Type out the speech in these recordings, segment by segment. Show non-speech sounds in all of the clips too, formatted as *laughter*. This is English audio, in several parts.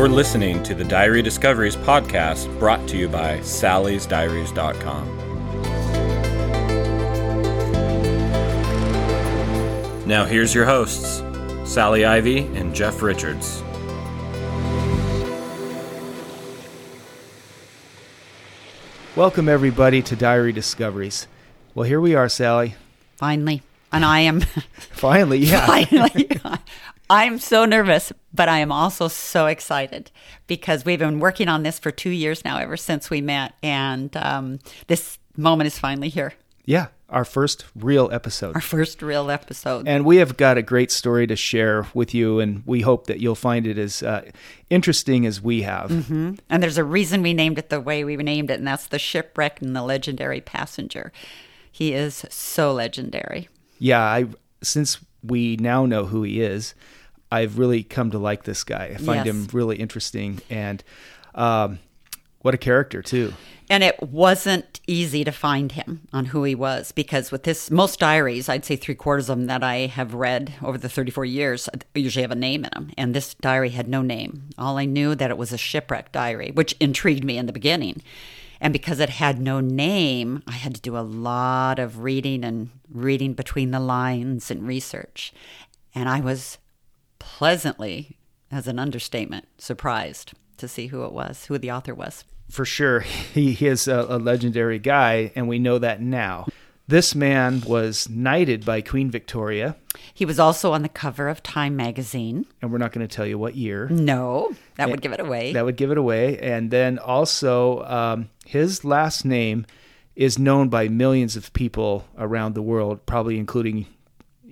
You're listening to the Diary Discoveries podcast brought to you by sallysdiaries.com. Now, here's your hosts, Sally Ivy and Jeff Richards. Welcome, everybody, to Diary Discoveries. Well, here we are, Sally. Finally. And I am Finally, yeah. *laughs* finally. *laughs* I'm so nervous, but I am also so excited because we've been working on this for two years now, ever since we met. And um, this moment is finally here. Yeah, our first real episode. Our first real episode. And we have got a great story to share with you, and we hope that you'll find it as uh, interesting as we have. and there's a reason we named it the way we named it, and that's the shipwreck and the legendary passenger. He is so legendary. Yeah, I since we now know who he is, I've really come to like this guy. I find Yes. him really interesting, and um, what a character too. And it wasn't easy to find him on who he was because with this, most diaries, I'd say three quarters of them that I have read over the 34 years, usually have a name in them. And this diary had no name. All I knew that it was a shipwreck diary, which intrigued me in the beginning. And because it had no name, I had to do a lot of reading and reading between the lines and research. And I was pleasantly, as an understatement, surprised to see who it was, who the author was. for sure *laughs* he, he is a, a legendary guy, and we know that now. This man was knighted by Queen Victoria, He was also on the cover of Time magazine. and we're not going to tell you what year. No, that would give it away. That would give it away. And then also, um, his last name is known by millions of people around the world, probably including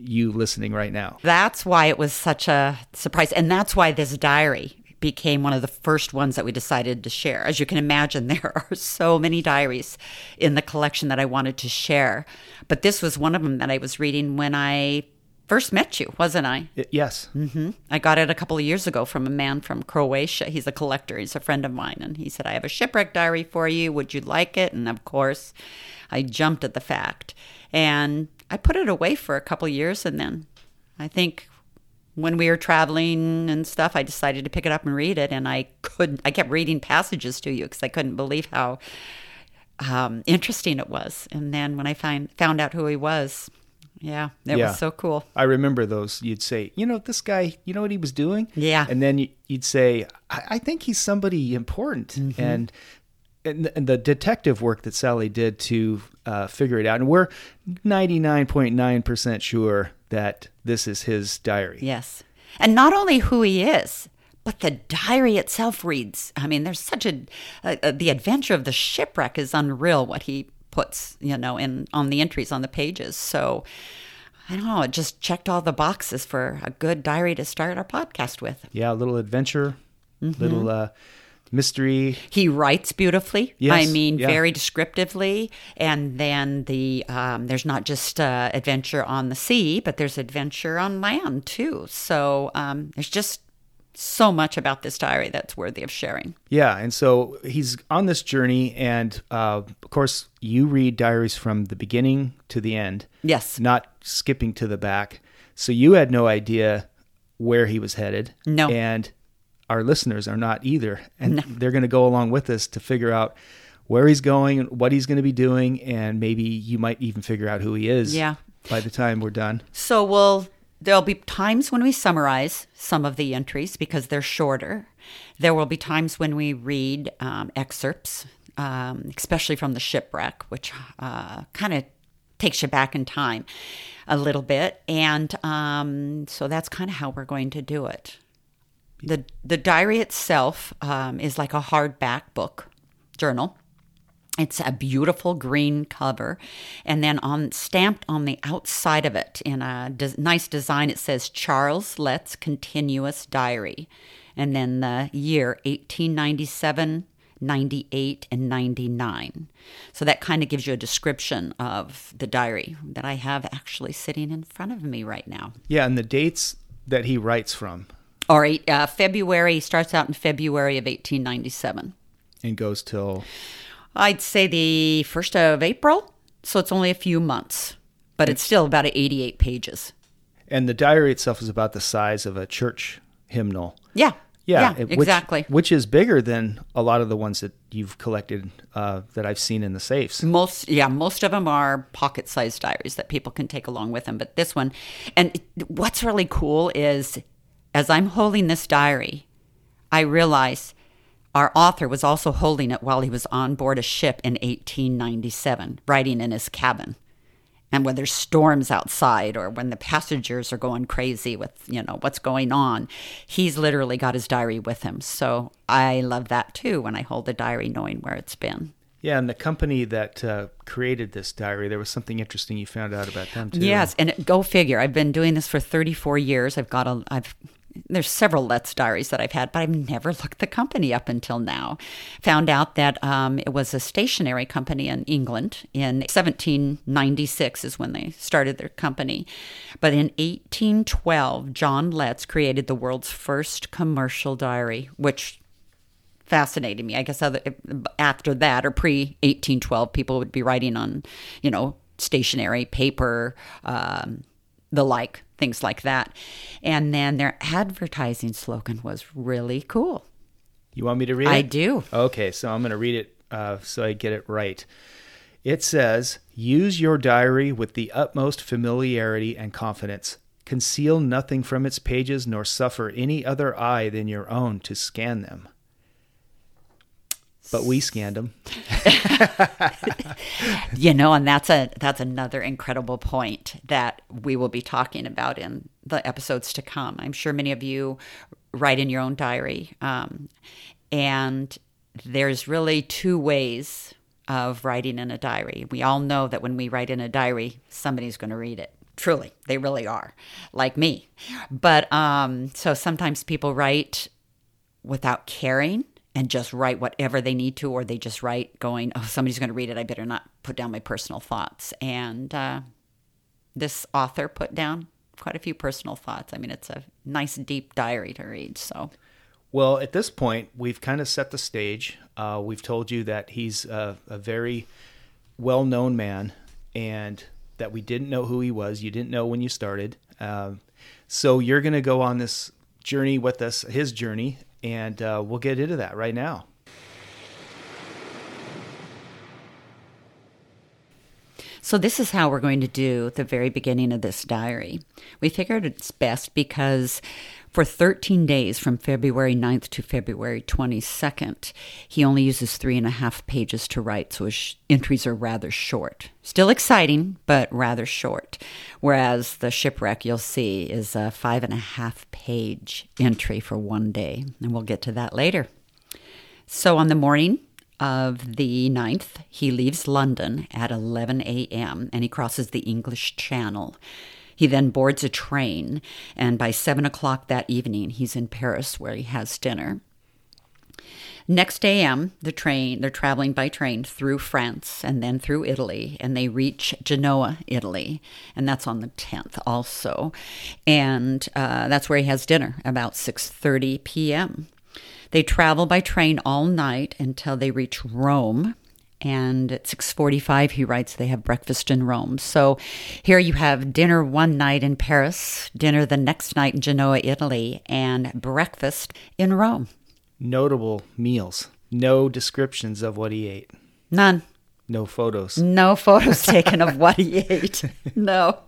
you listening right now. that's why it was such a surprise. And that's why this diary became one of the first ones that we decided to share. As you can imagine, *laughs* there are so many diaries in the collection that I wanted to share. But this was one of them that I was reading when I first met you, wasn't I? Yes. hmm I got it a couple of years ago from a man from Croatia. He's a collector. He's a friend of mine, and he said, "I have a shipwreck diary for you. Would you like it?" And of course, I jumped at the fact, and I put it away for a couple years, and then I think when we were traveling and stuff, I decided to pick it up and read it, and I couldn't. I kept reading passages to you because I couldn't believe how um, interesting it was. And then when I find found out who he was, yeah, it Yeah. was so cool. I remember those. You'd say, you know, this guy, you know what he was doing? Yeah. And then you- you'd say, I, I think he's somebody important. Mm-hmm. And, and and the detective work that Sally did to uh, figure it out. And we're 99.9% sure that this is his diary. Yes. And not only who he is, but the diary itself reads. I mean, there's such a, a, a- the adventure of the shipwreck is unreal what he puts, you know, in on the entries on the pages. So I don't know, it just checked all the boxes for a good diary to start our podcast with. Yeah, a little adventure, Mm-hmm. little uh, mystery. He writes beautifully. Yes, I mean, yeah. very descriptively. And then the um, there's not just uh, adventure on the sea, but there's adventure on land too. So um, there's just so much about this diary that's worthy of sharing. Yeah, and so he's on this journey, and uh, of course, you read diaries from the beginning to the end. Yes. not skipping to the back. So you had no idea where he was headed. No. And our listeners are not either. And they're going to go along with us to figure out where he's going and what he's going to be doing. And maybe you might even figure out who he is Yeah. by the time we're done. So we'll there'll be times when we summarize some of the entries because they're shorter. There will be times when we read um, excerpts, um, especially from the shipwreck, which uh, kind of takes you back in time a little bit, and um, so that's kind of how we're going to do it. The The diary itself um, is like a hardback book journal. It's a beautiful green cover, and then on stamped on the outside of it in a nice design, it says Charles Letts Continuous Diary, and then the year 1897, 98, and 99. So that kind of gives you a description of the diary that I have actually sitting in front of me right now. Yeah, and the dates that he writes from Or uh, February starts out in February of 1897. and goes till I'd say the 1st of April. So it's only a few months, but it's still about 88 pages. and the diary itself is about the size of a church hymnal. Yeah. Yeah, Yeah, which- exactly. Which is bigger than a lot of the ones that you've collected uh, that I've seen in the safes. Most, yeah, most of them are pocket-sized diaries that people can take along with them. But this one, and what's really cool is, as I'm holding this diary, I realize our author was also holding it while he was on board a ship in 1897, writing in his cabin. And when there's storms outside or when the passengers are going crazy with, you know, what's going on, he's literally got his diary with him. So I love that too when I hold the diary knowing where it's been. Yeah, and the company that uh, created this diary, there was something interesting you found out about them too. Yes, and it, go figure. I've been doing this for 34 years. I've got a I've there's several Letts diaries that I've had, but I've never looked the company up until now. Found out that um, it was a stationery company in England in 1796 is when they started their company. But in 1812, John Letts created the world's first commercial diary, which fascinated me. I guess other, after that or pre 1812, people would be writing on, you know, stationery, paper, um, the like, things like that. And then their advertising slogan was really cool. You want me to read it? I do. Okay, so I'm going to read it uh, so I get it right. It says, Use your diary with the utmost familiarity and confidence. Conceal nothing from its pages, nor suffer any other eye than your own to scan them. But we scanned them. *laughs* You know, and that's a that's another incredible point that we will be talking about in the episodes to come. I'm sure many of you write in your own diary, um, and there's really two ways of writing in a diary. We all know that when we write in a diary, somebody's going to read it. Truly, they really are, like me. But um, so sometimes people write without caring and just write whatever they need to, or they just write going, oh, somebody's going to read it. I better not put down my personal thoughts. And uh, this author put down quite a few personal thoughts. I mean, it's a nice, deep diary to read. So, Well, at this point, we've kind of set the stage. Uh, we've told you that he's a, a very well known man and that we didn't know who he was. You didn't know when you started. Um, so you're going to go on this journey with us, his journey, and uh, we'll get into that right now. So, this is how we're going to do the very beginning of this diary. We figured it's best because for 13 days from February 9th to February 22nd, he only uses three and a half pages to write, so his entries are rather short. Still exciting, but rather short. Whereas the shipwreck you'll see is a five and a half page entry for one day, and we'll get to that later. So, on the morning of the 9th, he leaves London at 11 a.m. and he crosses the English Channel. He then boards a train, and by 7 o'clock that evening, he's in Paris where he has dinner. Next AM, the train, they're traveling by train through France and then through Italy, and they reach Genoa, Italy, and that's on the 10th also. And uh, that's where he has dinner about 6.30 p.m. They travel by train all night until they reach Rome. And at 6:45 he writes they have breakfast in Rome. So here you have dinner one night in Paris, dinner the next night in Genoa, Italy, and breakfast in Rome. Notable meals. No descriptions of what he ate. None. No photos. No photos taken of what he ate. *laughs* No.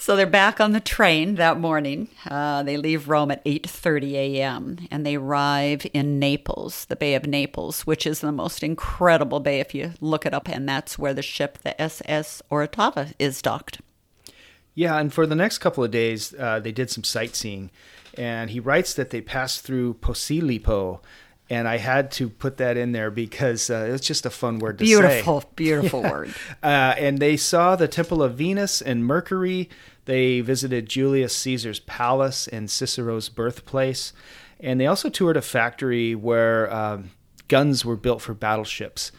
So they're back on the train that morning. Uh, they leave Rome at 8:30 a.m. and they arrive in Naples, the Bay of Naples, which is the most incredible bay if you look it up, and that's where the ship, the SS Orotava, is docked. Yeah, and for the next couple of days, uh, they did some sightseeing, and he writes that they passed through Posilipo, and I had to put that in there because uh, it's just a fun word to say. Beautiful, *laughs* beautiful word. Uh, and they saw the Temple of Venus and Mercury. They visited Julius Caesar's palace and Cicero's birthplace, and they also toured a factory where um, guns were built for battleships,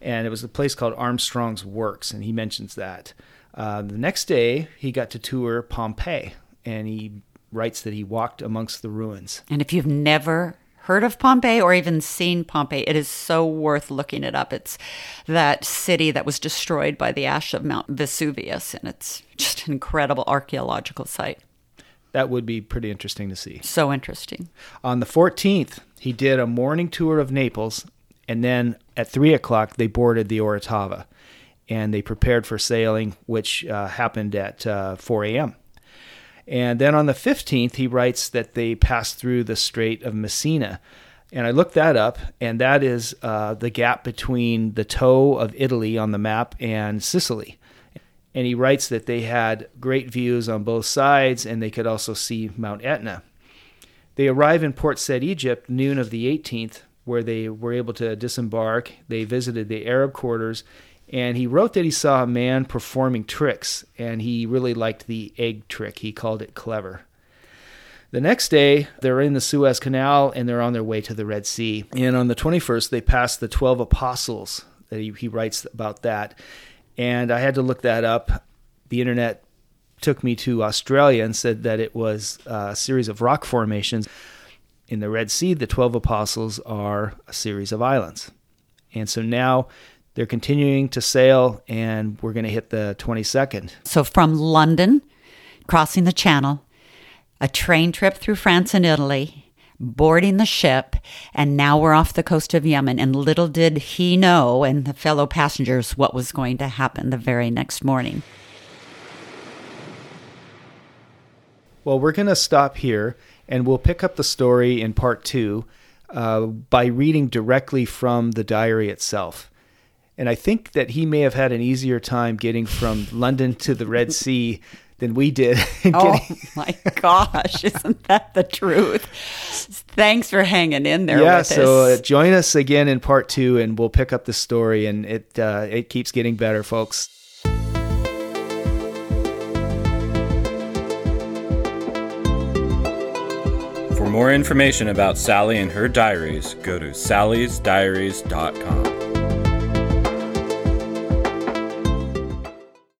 and it was a place called Armstrong's Works, and he mentions that. Uh, the next day, he got to tour Pompeii, and he writes that he walked amongst the ruins. And if you've never heard of Pompeii or even seen Pompeii, it is so worth looking it up. It's that city that was destroyed by the ash of Mount Vesuvius, and it's just an incredible archaeological site. That would be pretty interesting to see. So interesting. On the 14th, he did a morning tour of Naples, and then at 3 o'clock, they boarded the Orotava and they prepared for sailing, which uh, happened at uh, 4 a.m. And then on the 15th, he writes that they passed through the Strait of Messina. And I looked that up, and that is uh, the gap between the toe of Italy on the map and Sicily. And he writes that they had great views on both sides, and they could also see Mount Etna. They arrive in Port Said, Egypt, noon of the 18th, where they were able to disembark. They visited the Arab quarters, and he wrote that he saw a man performing tricks, and he really liked the egg trick. He called it clever. The next day, they're in the Suez Canal and they're on their way to the Red Sea. And on the 21st, they pass the 12 apostles. He, he writes about that. And I had to look that up. The internet took me to Australia and said that it was a series of rock formations. In the Red Sea, the 12 apostles are a series of islands. And so now they're continuing to sail, and we're going to hit the 22nd. So from London, crossing the Channel, a train trip through France and Italy, boarding the ship, and now we're off the coast of Yemen. And little did he know, and the fellow passengers, what was going to happen the very next morning. Well, we're going to stop here, and we'll pick up the story in part two uh, by reading directly from the diary itself. And I think that he may have had an easier time getting from London to the Red *laughs* Sea than we did. *laughs* oh my gosh, isn't that the truth? Thanks for hanging in there. Yeah, so uh, join us again in part two, and we'll pick up the story, and it uh, it keeps getting better, folks. For more information about Sally and her diaries, go to sallysdiaries.com.